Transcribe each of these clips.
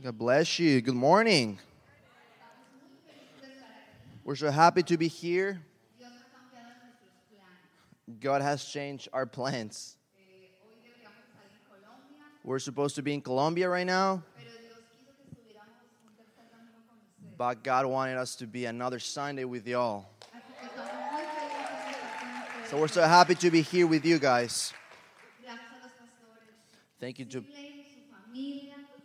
God bless you. Good morning. We're so happy to be here. God has changed our plans. We're supposed to be in Colombia right now, but God wanted us to be another Sunday with y'all. So we're so happy to be here with you guys. Thank you to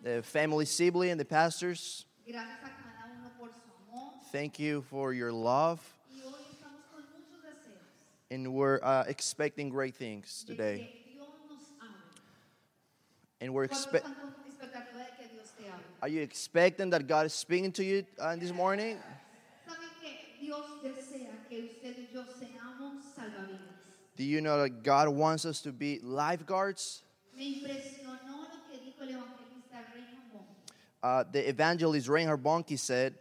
the family Sibley and the pastors. Gracias a cada uno por su amor. Thank you for your love. Y hoy estamos con muchos deseos And we're uh, expecting great things today. que Dios nos hable. And we're ¿Cuántos expect. están con expectativa de que Dios te hable? Are you expecting that God is speaking to you uh, this morning? ¿Saben que Dios desea que usted y yo seamos salvavidas? Do you know that God wants us to be lifeguards? Uh, the evangelist Reinhard Bonnke said,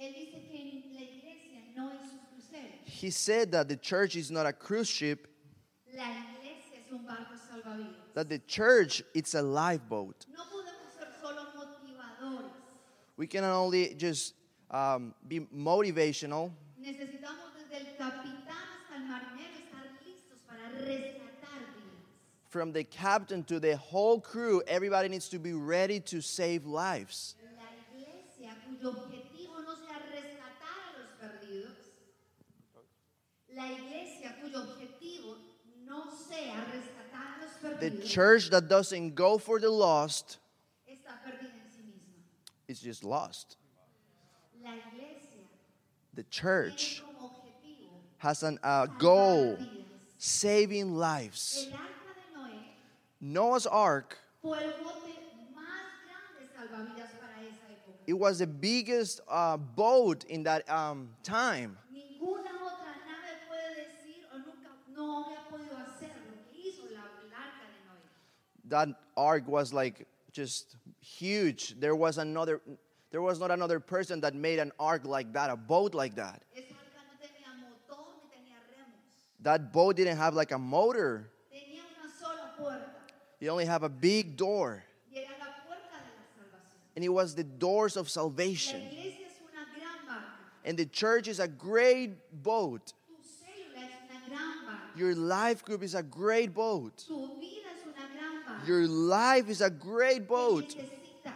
Él dice que en la iglesia no es un crucero. he said that the church is not a cruise ship, La es un barco that the church it's a lifeboat. No podemos ser solo motivadores. We cannot only just um, be motivational, from the captain to the whole crew, everybody needs to be ready to save lives. La iglesia cuyo objetivo no sea rescatar a los perdidos. La iglesia cuyo objetivo no sea rescatar a los The church that doesn't go for the lost Está perdida en sí misma. is just lost. The church has a uh, goal saving lives. Esa Ark, it was the biggest uh, boat in that um, time. That ark was like just huge. There was another, there was not another person that made an ark like that, a boat like that. That boat didn't have like a motor. It only have a big door, y era la puerta de la salvación. and it was the doors of salvation. iglesia es una gran barca. And the church is a great boat. Tu célula es una gran barca. Your life group is a great boat. Tu vida es una gran barca. Your life is a great boat necesita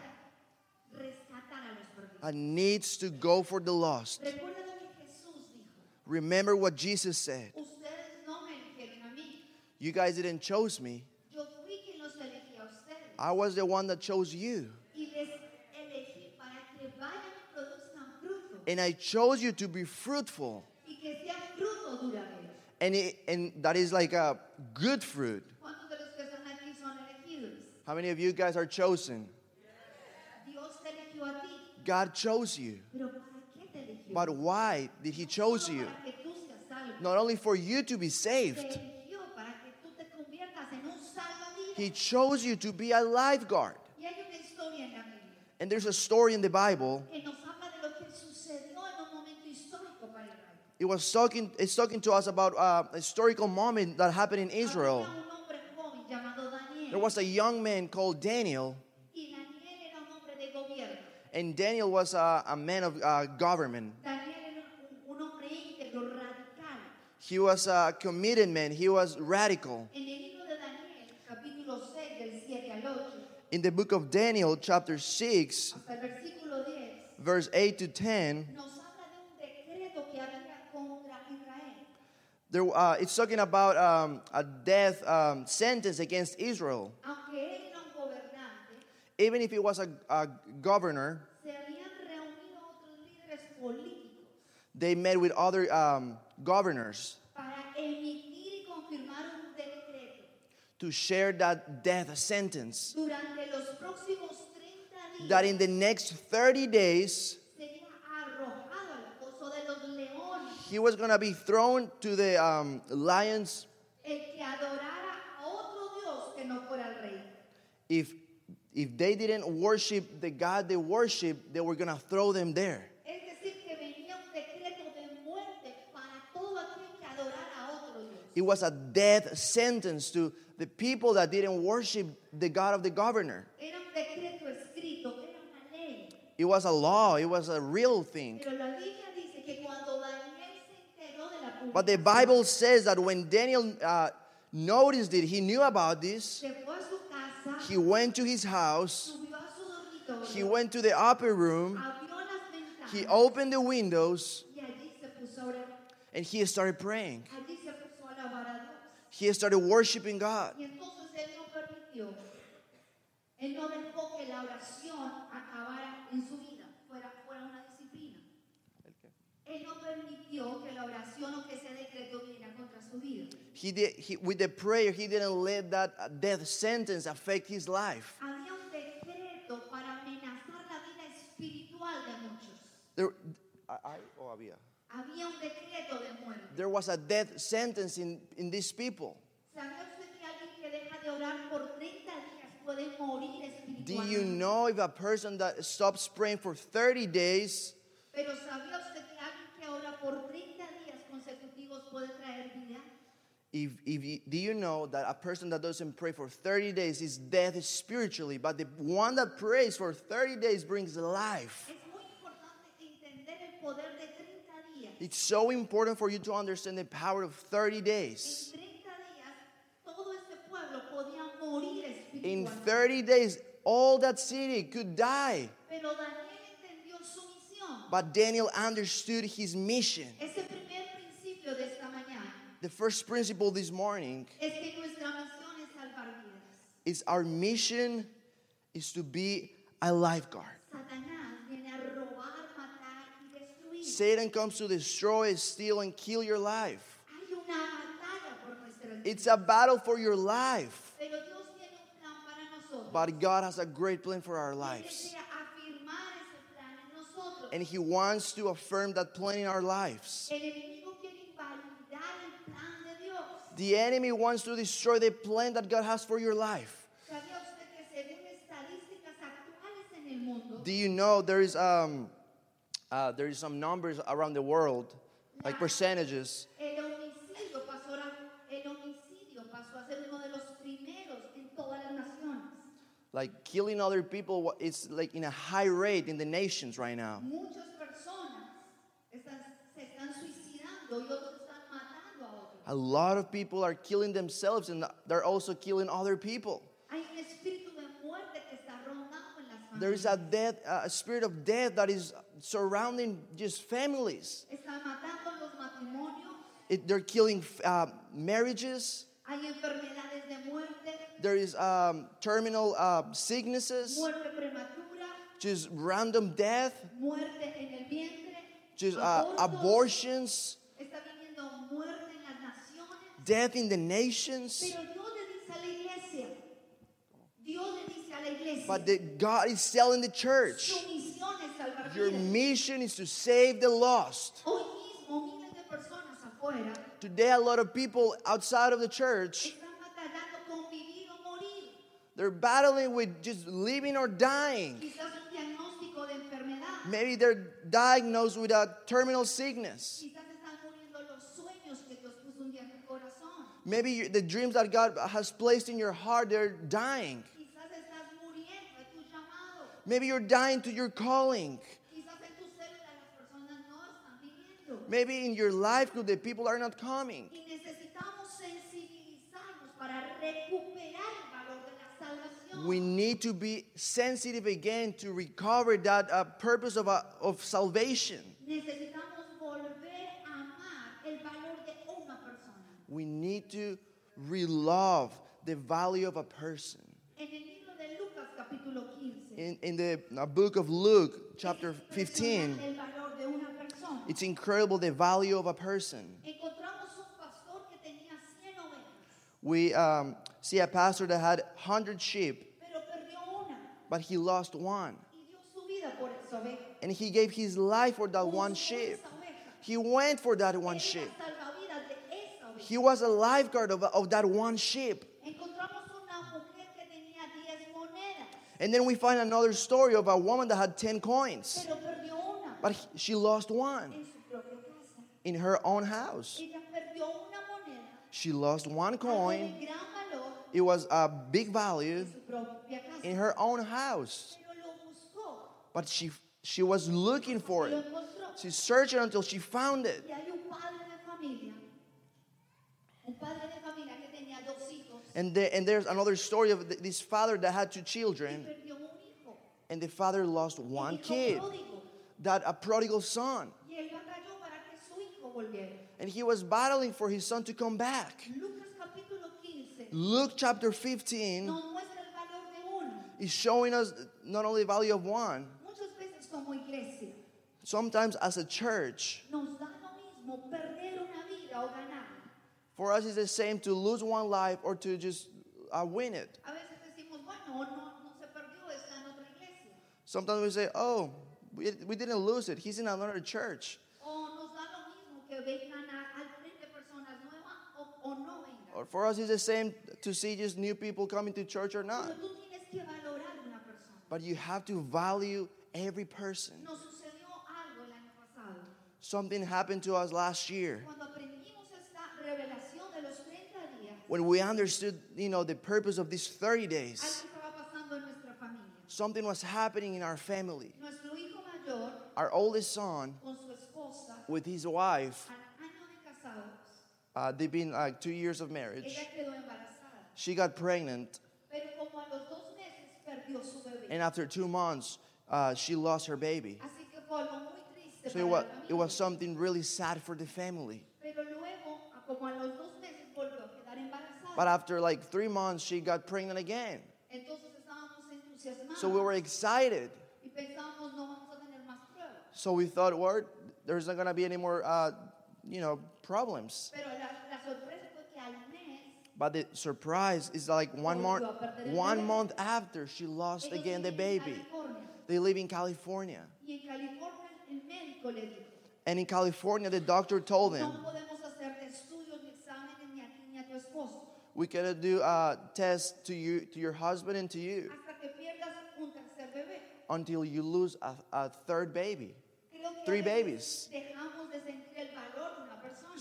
rescatar a los perdidos. and needs to go for the lost. Recuerda lo que Jesús dijo. Remember what Jesus said. Ustedes no me eligieron a mí. You guys didn't choose me. Yo fui quien los elegí a ustedes. I was the one that chose you. y les elegí para que vayan y produzcan fruto And I chose you to be fruitful. y que sean fruto duradero. And, it, and that is like a good fruit. ¿Cuántos de los que están aquí son elegidos? How many of you guys are chosen? Dios te eligió a ti, God chose you. pero ¿para qué te eligió? But why did He chose you? Para que tú seas salvo. Not only for you to be saved, eligió para que tú te conviertas en un salvavidas. He chose you to be a lifeguard. Y hay una historia en la Biblia And there's a story in the Bible. que nos habla de lo que sucedió en un momento histórico para Israel. It was talking, it's talking to us about uh, a historical moment that happened in Israel. Había un hombre joven llamado Daniel. There was a young man called Daniel, y Daniel era un hombre de gobierno. and Daniel was a, a man of uh, government. Daniel era un, un hombre íntegro, radical. He was a committed man, he was radical. En el libro de Daniel, capítulo 6, del 7 al 8, In the book of Daniel, chapter 6, hasta el versículo 10, verse 8 to 10, nos habla de un decreto que había contra Israel. there, uh, it's talking about um, a death um, sentence against Israel. Aunque él era un gobernante, Even if he was a, a governor, se habían reunido otros líderes políticos they met with other um, governors para emitir y confirmar un decreto. to share that death sentence. Durante los próximos 30 días That in the next 30 days, sería arrojado al pozo de los leones he was going to be thrown to the um, lions el que adorara a otro Dios que no fuera el rey. if if they didn't worship the god they worship they were going to throw them there Es decir, que venía un decreto de muerte para todo aquel que adorara a otro Dios. it was a death sentence to the people that didn't worship the god of the governor Era un decreto escrito, era It was a law, it was a real thing. Pero la Biblia dice que cuando Daniel se enteró de la But the Bible says that when Daniel uh, noticed it, he knew about this. se fue a su casa, He went to his house, subió a su dormitorio, he went to the upper room, abrió las ventanas he opened the windows, y allí se puso a orar. and he started praying. Allí se puso a alabar a Dios. He started worshiping God. En su vida, fuera, fuera una disciplina. Él no permitió que la oración o que ese decreto viniera contra su vida. He did, he, with the prayer, he didn't let that death sentence affect his life. Había un decreto para amenazar la vida espiritual de muchos. There, I, I, oh, había. Había un decreto de muerte. there was a death sentence in, in these people. ¿Sabía usted que alguien que deja de orar por 30 días puede morir Do you know if a person that stops praying for 30 days, Pero ¿sabía usted que alguien que ora por 30 días consecutivos puede traer vida? if, if you, do you know that a person that doesn't pray for 30 days is dead spiritually, but the one that prays for 30 days brings life? Es muy importante entender el poder de 30 días. It's so important for you to understand the power of 30 days. In 30 days, all that city could die. Pero Daniel entendió su misión. But Daniel understood his mission. Ese primer principio de esta mañana The first principle this morning es que nuestra misión es salvar vidas. is our mission is to be a lifeguard. Satanás viene a robar, matar y destruir. Satan comes to destroy, steal, and kill your life. Hay una batalla por nuestras vidas. It's a battle for your life. Pero Dios tiene un plan But God has a great plan for our lives. desea afirmar ese plan en nosotros. And He wants to affirm that plan in our lives. El enemigo quiere invalidar el plan de Dios. The enemy wants to destroy the plan that God has for your life. ¿Sabía usted que según estadísticas actuales en el mundo, Do you know there is um uh, there is some numbers around the world, like percentages. Like killing other people, it's like in a high rate in the nations right now. Muchas personas están- se están suicidando y otros están matando a lot of people are killing themselves and they're also killing other people. Hay un espíritu de muerte que está rondando en las There is a death, a spirit of death that is surrounding just families. Están matando los matrimonios. It, they're killing uh, marriages. There is um, terminal uh, sicknesses, just random death, muerte en el vientre, just uh, abortions, Está viniendo muerte en las naciones. death in the nations. Pero Dios le dice a la iglesia, Dios le dice a la iglesia, But the, God is telling the church, su misión es salvar your mission is to save the lost. Hoy mismo miles de personas afuera Today, a lot of people outside of the church, they're battling with just living or dying. Quizás un diagnóstico de enfermedad. Maybe they're diagnosed with a terminal sickness. Quizás están muriendo los sueños que Dios puso un día en tu corazón. Maybe the dreams that God has placed in your heart, they're dying. Quizás estás muriendo de tu llamado. Maybe you're dying to your calling. Quizás en tu célula las personas no están viviendo. Maybe in your life group, the people are not coming. We need to be sensitive again to recover that uh, purpose of, uh, of salvation. Necesitamos volver a amar el valor de una persona. We need to relove the value of a person. En el libro de Lucas capítulo 15. In, in the uh, book of Luke, chapter 15, impresionante El valor de una persona. it's incredible the value of a person. Encontramos un pastor que tenía 100 ovejas, We um, see a pastor that had 100 sheep, but he lost one. y dio su vida por esa oveja. And he gave his life for that one sheep. He went for that one sheep. salvavidas de esa oveja. He was a lifeguard of, of that one sheep. Encontramos una mujer que tenía 10 monedas, And then we find another story of a woman that had 10 coins, pero perdió una but she lost one en su propia casa. in her own house. She lost one coin. de gran valor It was a big value en su propia casa. in her own house, Pero lo buscó but she She was looking for it. She searched until she found it. Y hay un padre de familia, un padre de familia que tenía dos hijos And, there, and there's another story of this father that had two children, perdió un hijo. and the father lost one kid, that a prodigal son. Y él batalló para que su hijo volviera. And he was battling for his son to come back. Lucas capítulo 15 Luke chapter 15 nos muestra el valor de uno. is showing us not only the value of one, Muchas veces como iglesia sometimes as a church, nos da lo mismo perder una vida o ganar. for us it's the same to lose one life or to just uh, win it. Sometimes we say, oh, we, we didn't lose it. He's in another church. O nos da lo mismo que vengan a- al frente personas nuevas o, o no vengan. Or for us it's the same to see just new people coming to church or not. Pero tú tienes que valorar una persona. But you have to value every person. Nos sucedió algo el año pasado. Something happened to us last year Cuando aprendimos esta revelación de los 30 días, when we understood, you know, the purpose of these 30 days. algo estaba pasando en nuestra familia. Something was happening in our family. Nuestro hijo mayor, Our oldest son, con su esposa, with his wife, uh, they've been like two years of marriage. ella quedó embarazada. She got pregnant, Pero como a los dos meses perdió su bebé. and after two months, uh, she lost her baby. Así que fue algo muy triste So it was, it was something really sad for the family. Pero luego, a como a los dos meses, volvió a quedar embarazada. But after like three months, she got pregnant again. Entonces estábamos entusiasmados So we were excited. y pensábamos no vamos a tener más pruebas. So we thought, well, there's not gonna be any more, uh, you know, problems. Pero la, la sorpresa fue que al mes But the surprise is like one month, Volvió a perder el one month after she lost again the baby. They live in California. y en California el médico le dijo, And in California, the doctor told them, podemos hacerte estudios ni exámenes ni a ti ni a tu esposo we gotta do a test to you, to your husband and to you hasta que pierdas un tercer bebé. until you lose a, a third baby. Three babies.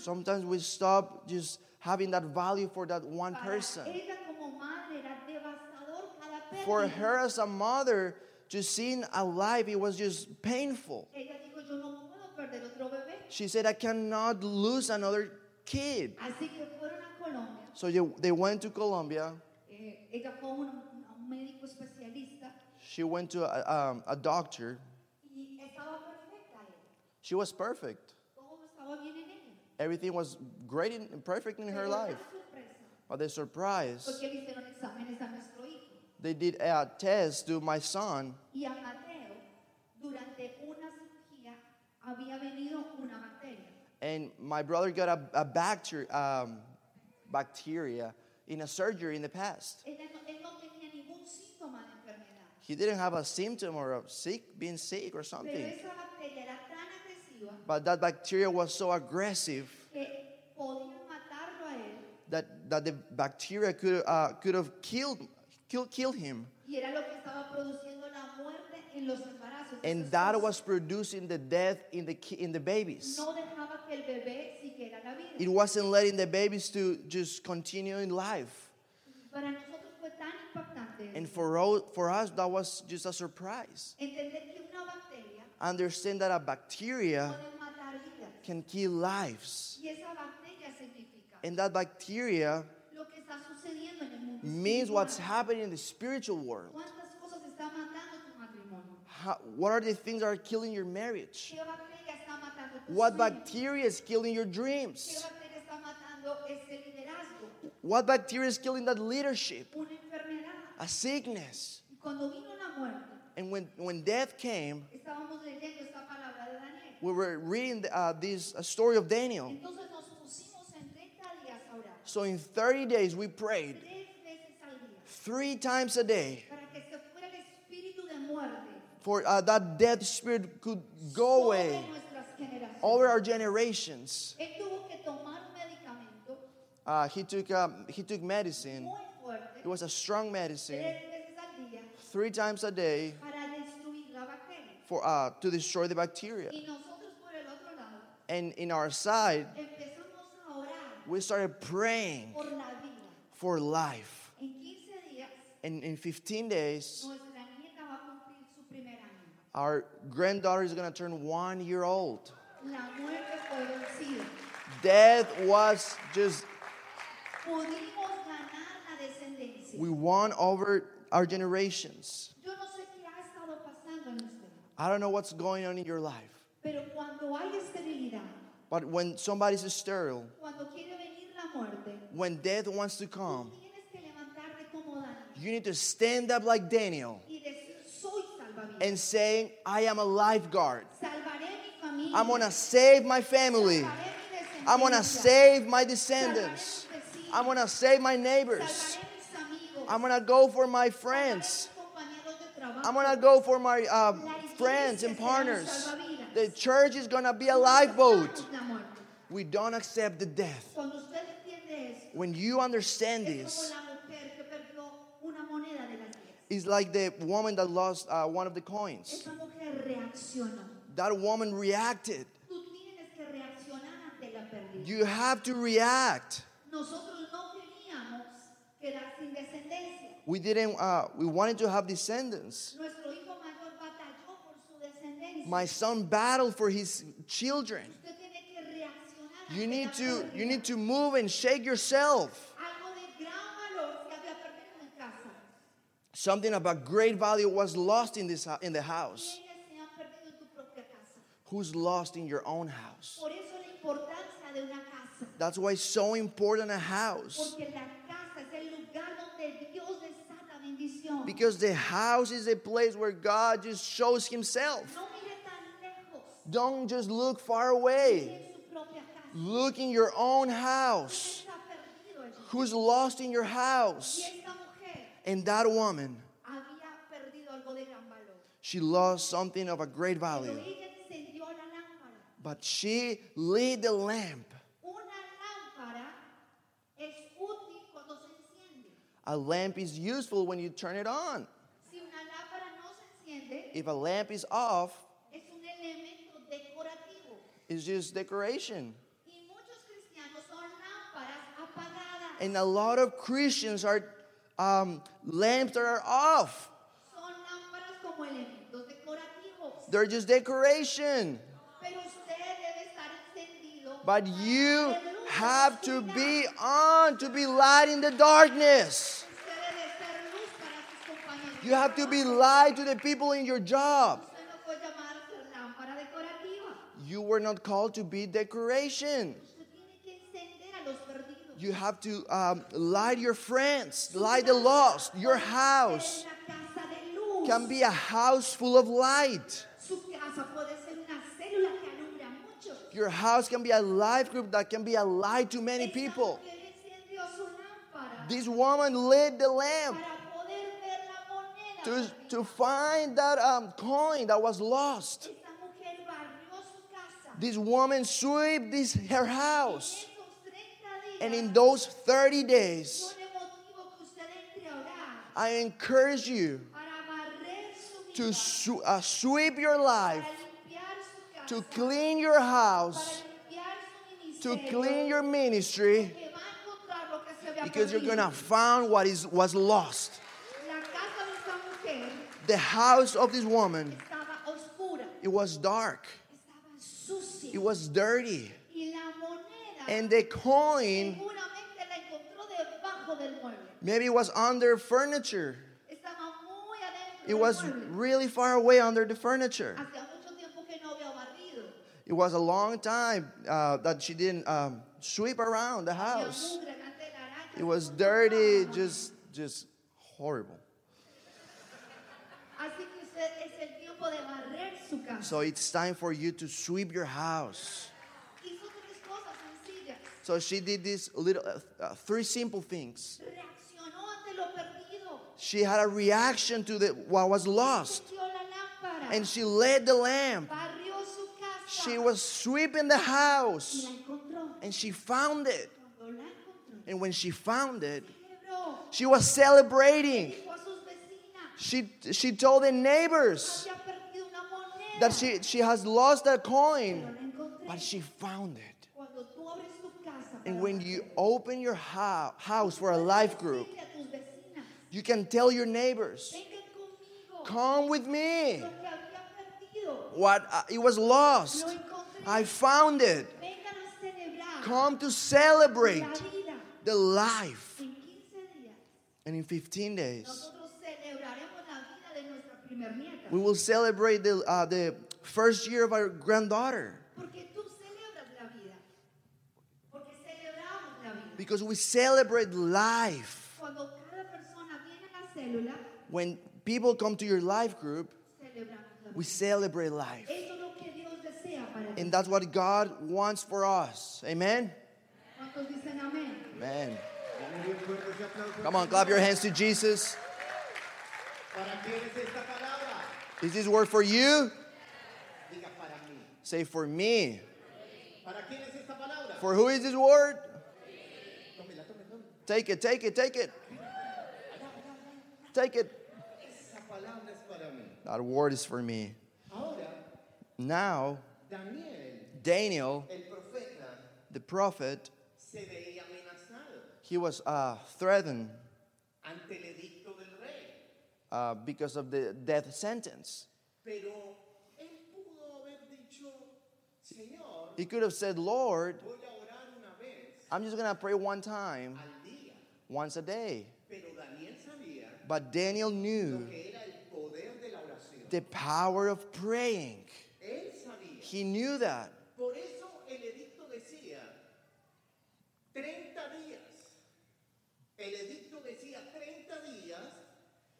Sometimes we stop just having that value for that one person. ella como madre era devastador cada pérdida. For her as a mother, just seeing a life, it was just painful. Ella dijo, yo no puedo perder otro bebé. She said, I cannot lose another kid. Así que fueron a Colombia. So they went to Colombia. Eh, ella fue a un, a un médico especialista She went to a, um, a doctor. y estaba perfecta ella. She was perfect. Everything was great and perfect in her life. But the surprise, Porque le hicieron exámenes a nuestro hijo. they did a test to my son, Y a Mateo, durante una cirugía, había venido una bacteria. and my brother got a, a bacteria, um, bacteria in a surgery in the past. Ella no- él no tenía ningún síntoma de enfermedad. He didn't have a symptom or a sick, being sick or something. But that bacteria was so aggressive que podían matarlo a él. that, that the bacteria could, uh, could have killed, killed, killed him. Y era lo que estaba produciendo la muerte en los embarazos. de And that was producing the death in the, in the babies. No dejaba que el bebé siguiera la vida. It wasn't letting the babies to just continue in life. Para nosotros fue tan impactante And for, all, for us, that was just a surprise. entender que una bacteria Understand that a bacteria puede matar vidas. can kill lives. Y esa bacteria significa And that bacteria lo que está sucediendo en el mundo. means what's happening in the spiritual world. ¿Cuántas cosas está matando tu matrimonio? How, what are the things that are killing your marriage? ¿Qué bacteria está matando tu What bacteria is killing your dreams? bacteria está matando ese liderazgo? What bacteria is killing that leadership? A sickness. Y cuando vino la muerte, And when, when death came, estábamos leyendo esta palabra de Daniel. we were reading uh, this uh, story of Daniel. Entonces nos pusimos en 30 días a orar. So in 30 days, we prayed Tres veces al día. three times a day Para que se fuera el espíritu de muerte for uh, that death spirit could go away over our generations. Él tuvo que tomar un medicamento Uh, he, took, um, he took medicine. It was a strong medicine tres veces al día, three times a day para destruir la bacteria. For, uh, to destroy the bacteria. Y nosotros por el otro lado And in our side, empezamos a orar we started praying por la vida. for life. En 15 días And in 15 days, nuestra nieta va a cumplir su primer año. Our granddaughter is going to turn one year old. La muerte fue vencida. Death was just, Pudimos ganar la descendencia. we won over our generations. Yo no sé qué ha estado pasando en usted, I don't know what's going on in your life, pero cuando hay esterilidad, but when somebody's sterile, cuando quiere venir la muerte, when death wants to come, tienes que levantarte como Daniel you need to stand up like Daniel y decir, soy salvavidas. and saying, I am a lifeguard. Salvaré mi familia. I'm going to save my family. Salvaré mi descendencia. I'm going to save my descendants. Salvaré mis vecinos. I'm going to save my neighbors. Salvaré mis amigos. I'm going to go for my friends. mis compañeros de trabajo. I'm going to go for my uh, friends and partners. The church is going to be a lifeboat. We don't accept the death. Cuando usted entiende eso, When you understand this, la mujer que perdió una moneda de las diez. it's like the woman that lost uh, one of the coins. Esa mujer reaccionó. That woman reacted. Tú tienes que reaccionar ante la pérdida. You have to react. Nosotros no queríamos quedar sin descendencia. We didn't, uh, we wanted to have descendants. My son battled for his children. Usted tiene que reaccionar. You need to, you need to move and shake yourself. Algo de gran valor se había perdido en casa. Something about great value was lost in, this, in the house. ¿Quiénes se han perdido en tu propia casa? Who's lost in your own house? Por eso la importancia de una casa. That's why it's so important a house. Porque la casa es el lugar donde Dios desata bendición. Because the house is a place where God just shows Himself. Don't just look far away. en su propia casa. Look in your own house. ¿Quién está perdido allí? Who's lost in your house? And that woman, había perdido algo de gran valor. she lost something of a great value. ella encendió la lámpara. But she lit the lamp. Una lámpara es útil cuando se enciende. A lamp is useful when you turn it on. Si una lámpara no se enciende, If a lamp is off, es un elemento it's just decoration. Y muchos cristianos son lámparas apagadas. And a lot of Christians are um, lamps that are off. Son lámparas como elementos decorativos. They're just decoration. Pero usted debe estar encendido. But you have to be on to be light in the darkness. Usted debe ser luz para sus compañeros. You have to be light to the people in your job. You were not called to be decoration. You have to um, light your friends, light the lost. Your house can be a house full of light. Your house can be a life group that can be a light to many people. This woman lit the lamp to, to find that um, coin that was lost. Esta mujer barrió su casa. This woman swept this her house. En esos 30 días, And in those 30 days, son emotivo que usted entre a orar I encourage you para barrer su to uh, sweep your life, para limpiar su casa, to clean your house, to clean your ministry, que va a encontrar lo que se había because you're gonna find what is was lost. La casa de esta mujer The house of this woman, it was dark. It was dirty, y la moneda and the coin seguramente la encontró debajo del mueble. maybe it was under furniture. Estaba muy adentro It was really far away under the furniture. Hacía mucho tiempo que no había barrido. It was a long time uh, that she didn't um, sweep around the house. mugre, una telaraña It was dirty, just just horrible. Así que usted es el tiempo de barrer su casa. So it's time for you to sweep your house. Hizo tres cosas sencillas. So she did these little uh, uh, three simple things. Reaccionó ante lo perdido. She had a reaction to the what was lost, Encendió la lámpara. and she led the lamp. barrió su casa. She was sweeping the house, and she found it. Cuando la encontró, And when she found it, she was celebrating. Dijo a sus vecinas. She she told the neighbors Había perdido una moneda. That she she has lost that coin, but she found it. Cuando tú abres tu casa And when you open your house for a life group, decirle a tus vecinas, you can tell your neighbors, "Come with me. Lo que había what uh, it was lost. I found it. Vengan a celebrar Come to celebrate the life. En 15 días And in 15 days, nosotros celebraremos la vida de nuestra primer nieta. we will celebrate the, uh, the first year of our granddaughter Porque tú celebras la vida. Porque celebramos la vida. because we celebrate life. Cuando cada persona viene a la célula, When people come to your life group, we celebrate life. Eso es lo que Dios desea para ti. And that's what God wants for us. Amen? Amén? Amen. Dale bien fuerte ese aplauso. Come on, clap your hands to Jesus. Is this word for you? Diga para mí. Say for me. ¿Para quién es esta palabra? For who is this word? Take it, take it, take it. Take it. Esa palabra es para mí. That word is for me. Now, Daniel, Daniel, el profeta, the prophet, se veía amenazado he was uh, threatened uh, because of the death sentence. Pero él pudo haber dicho, Señor, He could have said, Lord, voy a orar una vez I'm just going to pray one time, once a day. Pero Daniel sabía But Daniel knew que era el poder de la the power of praying. He knew that. Por eso el edicto decía 30 días. El edicto decía 30 días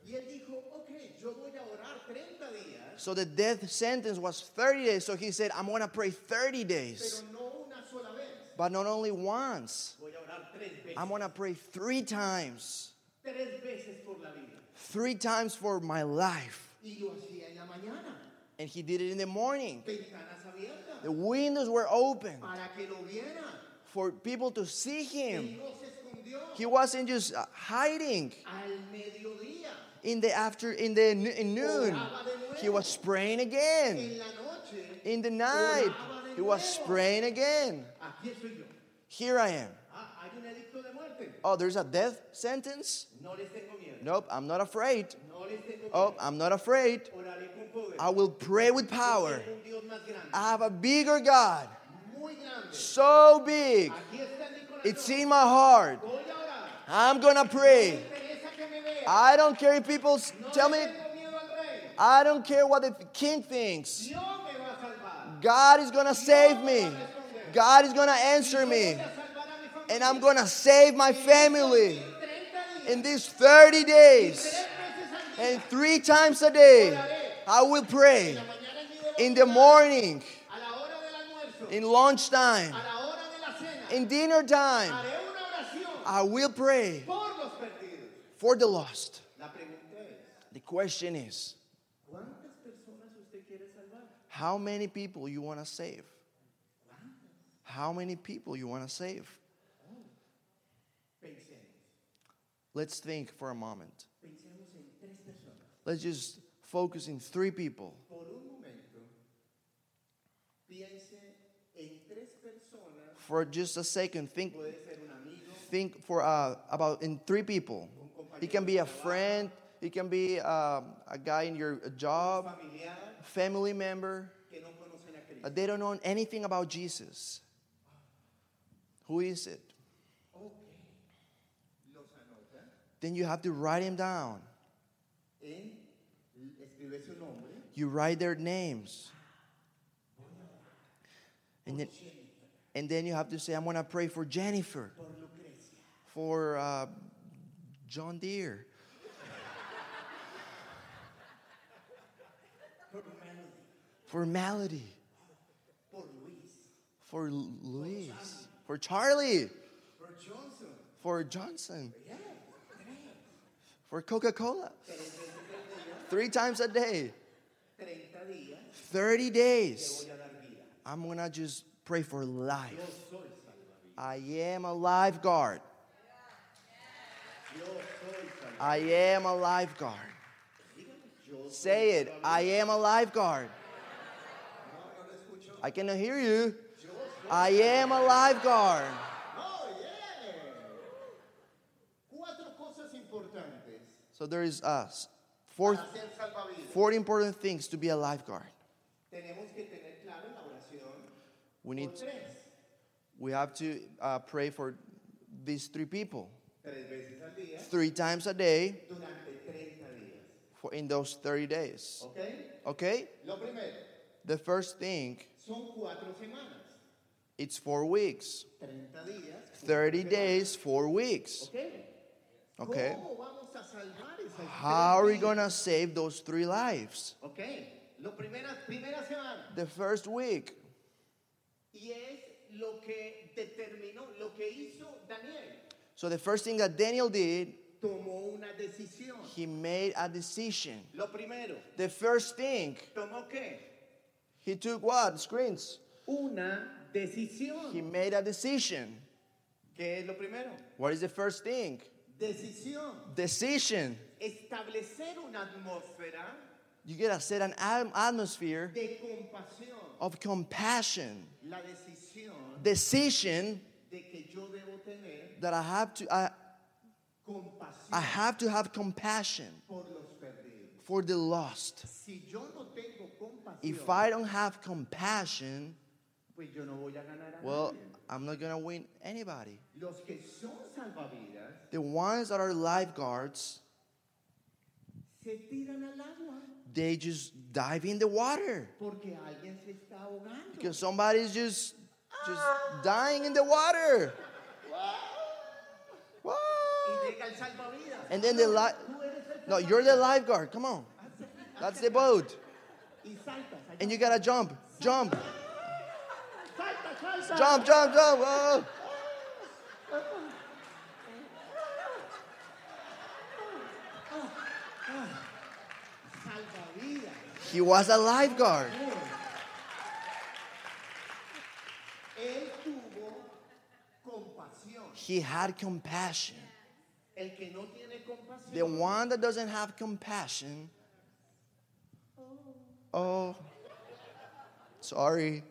y él dijo, ok, yo voy a orar 30 días, So the death sentence was 30 days. So he said, I'm going to pray 30 days. pero no una sola vez. But not only once, Voy a orar tres veces. I'm going to pray three times. Tres veces por la vida. Three times for my life. Y lo hacía en la mañana. And he did it in the morning. The windows were open Para que lo viera. for people to see him. Él no se escondió. He wasn't just uh, hiding. In the after in the in noon. He was praying again. In the night, he was praying again. Here I am. Oh, there's a death sentence? Nope, I'm not afraid. Oh. I'm not afraid. I will pray with power. I have a bigger God, so big. It's in my heart. I'm gonna pray. I don't care if people tell me. I don't care what the king thinks. God is gonna save me. God is gonna answer me. And I'm gonna save my family in these 30 days. And three times a day, I will pray. In the morning, in lunchtime, in dinner time, I will pray. For the lost. La pregunta es, The question is, ¿cuántas personas usted quiere salvar? how many people you want to save? How many people you want to save? Pensemos. Let's think for a moment. Pensemos en tres personas. Let's just focus in three people. Por un momento, piense en tres personas. For just a second, think Puede ser un amigo, think for uh, about in three people. It can be a friend. It can be um, a guy in your job, family member. Uh, they don't know anything about Jesus. Who is it? Then you have to write him down. You write their names. And then, and then you have to say, I'm going to pray for Jennifer, for uh, John Deere, Por Melody. for Luis. for Luis, for Charlie, Por Johnson. for Johnson, Yeah. for Coca Cola. Tres veces al día. Three times a day, 30 days. Voy a dar vida. I'm going to just pray for life. Yo soy salvavidas. I am a lifeguard. I am a lifeguard. Say it. I am a lifeguard. I cannot hear you. I am a lifeguard. So there is us. Four, ser salvavidas. four important things to be a lifeguard. We need we have to uh, pray for these three people Tres veces al día three times a day durante 30 días. for in those 30 days. ¿Ok? Okay? Primero, The first thing, son cuatro semanas. it's 4 weeks. 30 días. 30 days, 4 weeks. ¿Ok? Okay? ¿Cómo vamos a salvar esas How are we going to save those three lives? ¿Ok? Lo primera, primera semana. The first week, Y es lo que determinó, lo que hizo Daniel. So the first thing that Daniel did, Tomó una decisión. he made a decision. Lo primero, The first thing, ¿tomó qué? he took what? Screens. Una decisión. He made a decision. ¿Qué es lo primero? What is the first thing? Decisión. Decision. Establecer una atmósfera You gotta set an atmosphere de compasión. of compassion. La decisión Decision de que yo debo that I have to I, I have to have compassion for the lost. If I don't have compassion, well. I'm not gonna win anybody. The ones that are lifeguards, they just dive in the water because somebody's just just dying in the water. Y What? llega el salvavidas. And then the li- Tú eres el no, you're the lifeguard. Come on, that's the boat, Y saltas. allá. and you gotta jump, jump, jump, jump, jump. Salvavidas. He was a lifeguard. Él tuvo compasión. He had compassion. No. The one that doesn't have compassion, oh, oh. sorry.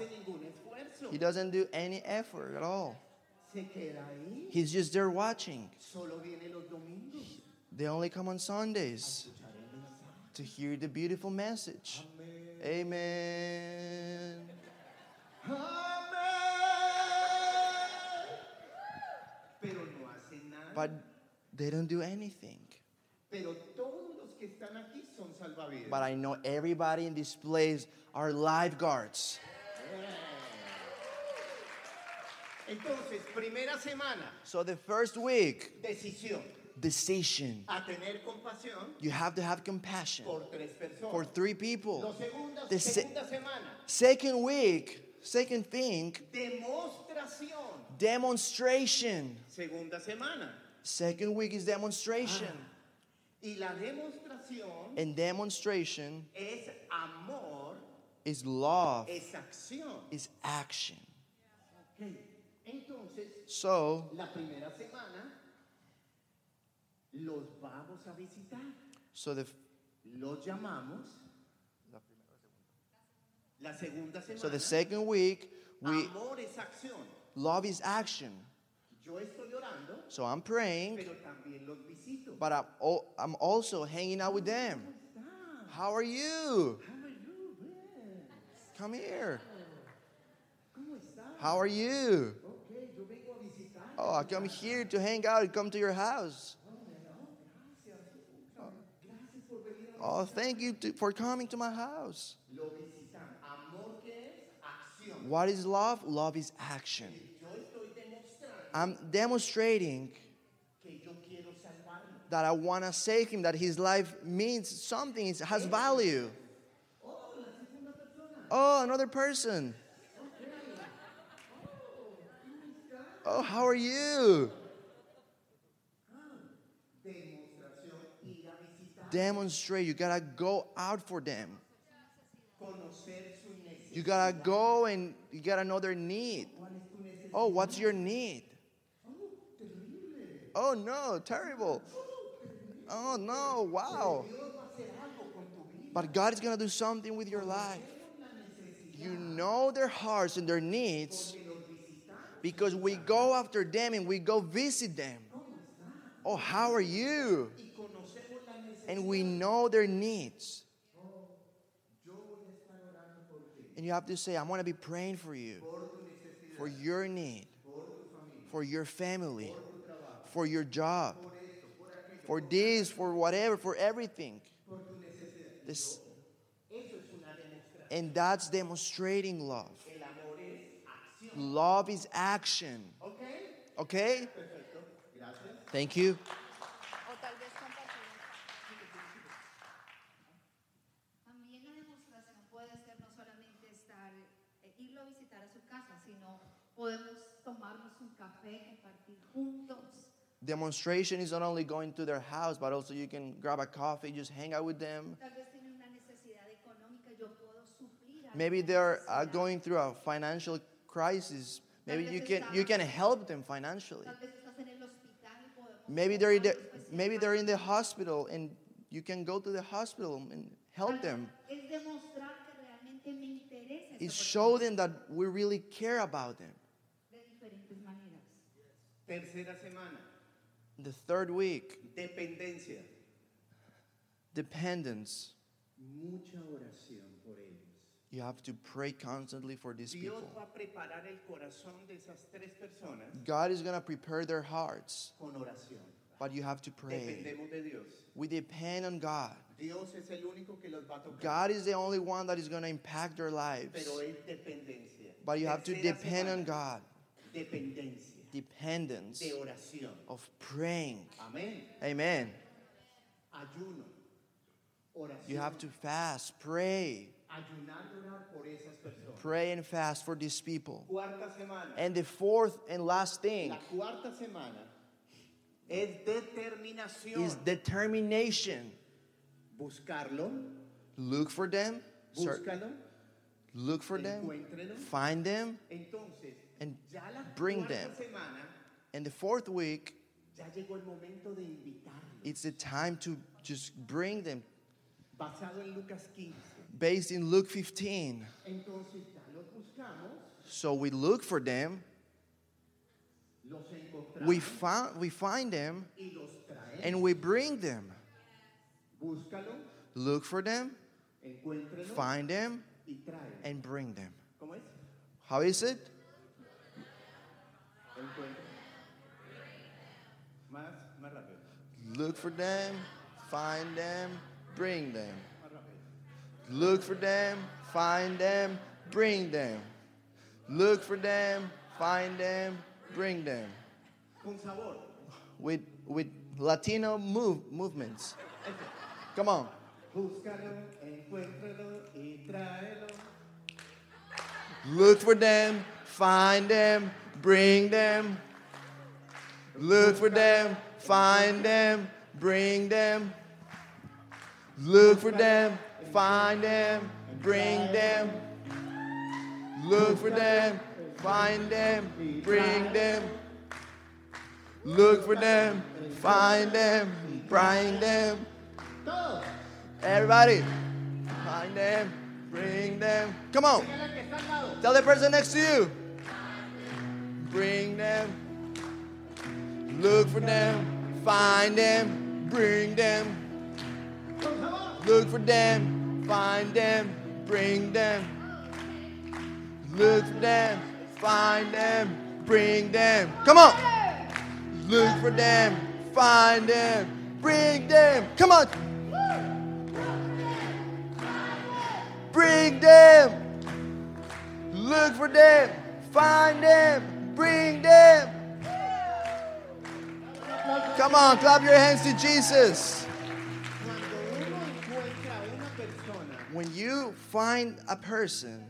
ningún esfuerzo. He doesn't do any effort at all. Se queda ahí. He's just there watching. Solo viene los domingos. They only come on Sundays Escuchar el mensaje. To hear the beautiful message. Amen. Amén. Pero no hace nada. But they don't do anything. Pero todos los que están aquí son salvavidas. But I know everybody in this place are lifeguards. Entonces, primera semana, So the first week, decisión decision. a tener You have to have compassion for three people. The se- Second week, second thing, demonstration. Second week is demonstration. Ah. Y la demostración And demonstration amor, is love, is action. Ok. Entonces, So, la primera semana los vamos a visitar. so the Los llamamos. La segunda semana. so the second week, we amor es acción. love is action. Yo estoy orando, So I'm praying, pero también los visito. but I'm, al- I'm also hanging out with them. How are you? how are you? Come here. How are you? Ok, yo vengo a. Oh, I come here to hang out, come to your house. Gracias por venir a Oh, thank you to, for coming to my house. Lo visitan. Amor que es acción. What is love? Love is action. Yo estoy demostrando I'm demonstrating que yo quiero salvarlo. that I want to save him, that his life means something, it has value. Oh, la segunda persona. Oh, another person. Oh, how are you? Demostración, ir a visitar. Demonstrate. You gotta go out for them. You gotta go and you gotta know their need. Oh, what's your need? Oh. No, terrible. Oh no, wow. But God is gonna do something with your life. You know their hearts and their needs because we go after them and we go visit them. Oh, how are you? And we know their needs. Yo voy a estar orando por ti, And you have to say, I want to be praying for you, por tu necesidad, for your need, por tu familia, for your family, por tu trabajo, for your job, por esto, por aquello, for this, for whatever, for everything. por tu necesidad. This, Eso es una demostración. and that's demonstrating love. El amor es acción. Love is action. ¿Ok? Okay? Thank you. O tal vez compartir. También la demostración puede ser no solamente estar, eh, irlo a visitar a su casa, sino podemos tomarnos un café, compartir juntos. Demonstration is not only going to their house, but also you can grab a coffee, just hang out with them. Tal vez tienen una necesidad económica, yo puedo suplir. Maybe they're uh, going through a financial crisis. Maybe you can you can help them financially. Tal vez estás en el hospital y podemos Maybe they're in the, maybe they're in the hospital and you can go to the hospital and help them. Es demostrar que realmente me interesa esa It's persona show them that we really care about them. de diferentes maneras. Tercera semana. The third week, Dependencia. dependence. Mucha oración por ellos. You have to pray constantly for these Dios people. va a preparar el corazón de esas tres personas God is going to prepare their hearts, con oración. But you have to pray. We depend on God. Dios es el único que los va a tocar. God is the only one that is going to impact their lives. But you have to depend on God. Dependence of praying. Amen. You have to fast, pray. ayunar y orar por esas personas. Pray and fast for these people. And the fourth and last thing La cuarta semana es determinación. is determination. Buscarlo, Look for them, búscalo, look for them, find them, Entonces, and bring them. semana and the fourth week, ya llegó el momento de invitarlo. it's the time to just bring them Basado en Lucas 15. based in Luke 15. Entonces ya los buscamos, So we look for them, los we find, we find them, y los traemos. and we bring them. Look for them, find them, and bring them. How is it? Encuéntralo. Más, más rápido. Look for them, find them, bring them. Look for them, find them, bring them. Look for them, find them, bring them. Con sabor. With with Latino move movements. Come on. Búscalo, encuéntralo y tráelo. Look for them, find them, bring them. Look for them, find them, bring them. Look for them, find them, bring them. Look for them, find them, bring them. Look for them, find them, bring them. Everybody, find them, bring them. Come on. Tell the person next to you. Bring them. Look for them. Find them. Bring them. Look for them. Find them. Bring them. Look for them. Find them. Bring them. Come on. Look for them. Find them. Bring them. Come on. Bring them. Look for them. Find them. Bring them. Come on, clap your hands to Jesus. Cuando uno encuentra a una persona When you find a person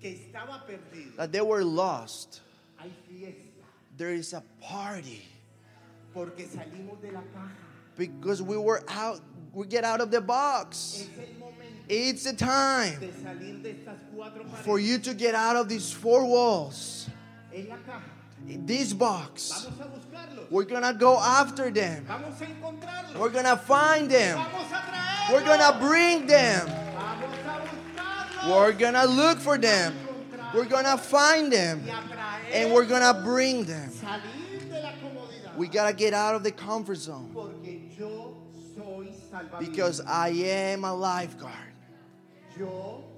que estaba perdida, that they were lost. There is a party Porque salimos de la caja. because we were out, we get out of the box. It's the time de salir de estas for you to get out of these four walls. En la caja. This box, Vamos a we're gonna go after them. Vamos a. We're gonna find them. Vamos a. We're gonna bring them. Vamos a. We're gonna look for them. We're gonna find them. y a traer. And we're gonna bring them. Salir de la comodidad. We gotta get out of the comfort zone Porque yo soy salvavidas. because I am a lifeguard.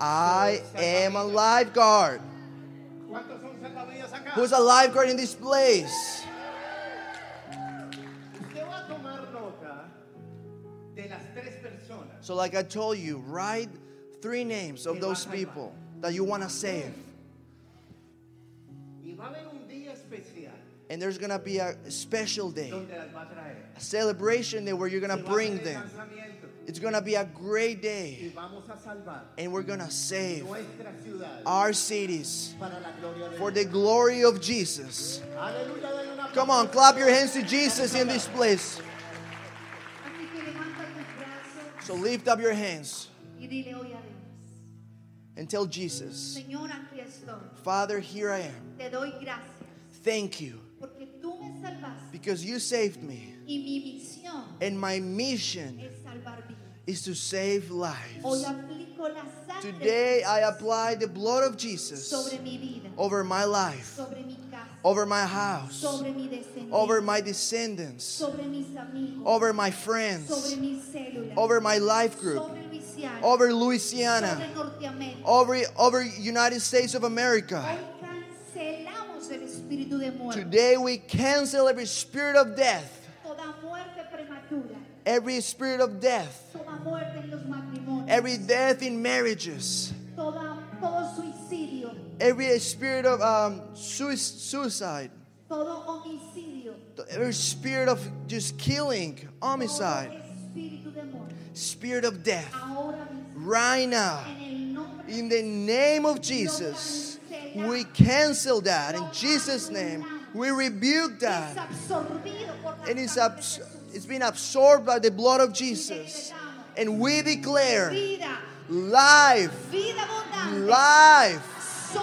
I am a lifeguard. ¿Cuántos son salvavidas acá? Who's a lifeguard in this place? Usted va a tomar nota de las tres personas So, like I told you, write three names of those people that you want to save. And there's gonna be a special day, donde las va a celebration day where you're gonna Se va a bring them. It's gonna be a great day, vamos a salvar and we're gonna save our cities para la gloria de for the glory of Jesus. Aleluya, denle un Come on, clap your hands to Jesus in this place. Así que levanta tus brazos So lift up your hands and tell Jesus, Señor, aquí estoy. Father, here I am. Te doy Thank you tú me because you saved me, y mi misión and my mission es is to save lives. Today I apply the blood of Jesus sobre mi vida, over my life, sobre mi over my house, sobre mi over my descendants, sobre mis amigos, over my sobre friends, over my life group, sobre Luisiana, over Louisiana, over, over United States of America. Hoy cancelamos el espíritu de muerte, Today we cancel every spirit of death, toda muerte prematura, every spirit of death, toda muerte en los matrimonios, every death in marriages, toda, todo suicidio, every spirit of um, suicide, every spirit of just killing, homicide, todo espíritu de muerte. spirit of death. Right now, en el nombre de in the name of Jesus, we cancel that. In Jesus' name, we rebuke that. absorbido por la And it's, abs- it's been absorbed by the blood of Jesus. And we declare life, life.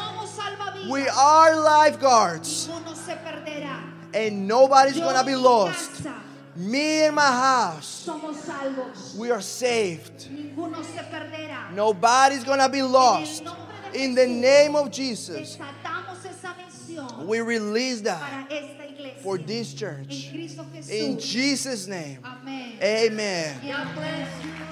We are lifeguards. Ninguno se perderá. And nobody's gonna be y mi lost. Me and my house, Somos salvos. we are saved. Ninguno se perderá. Nobody's gonna be lost. In the name of Jesus, Desatamos esa misión we release that para esta iglesia. for this en church. Cristo Jesús. In Jesus' name, amen. God bless you.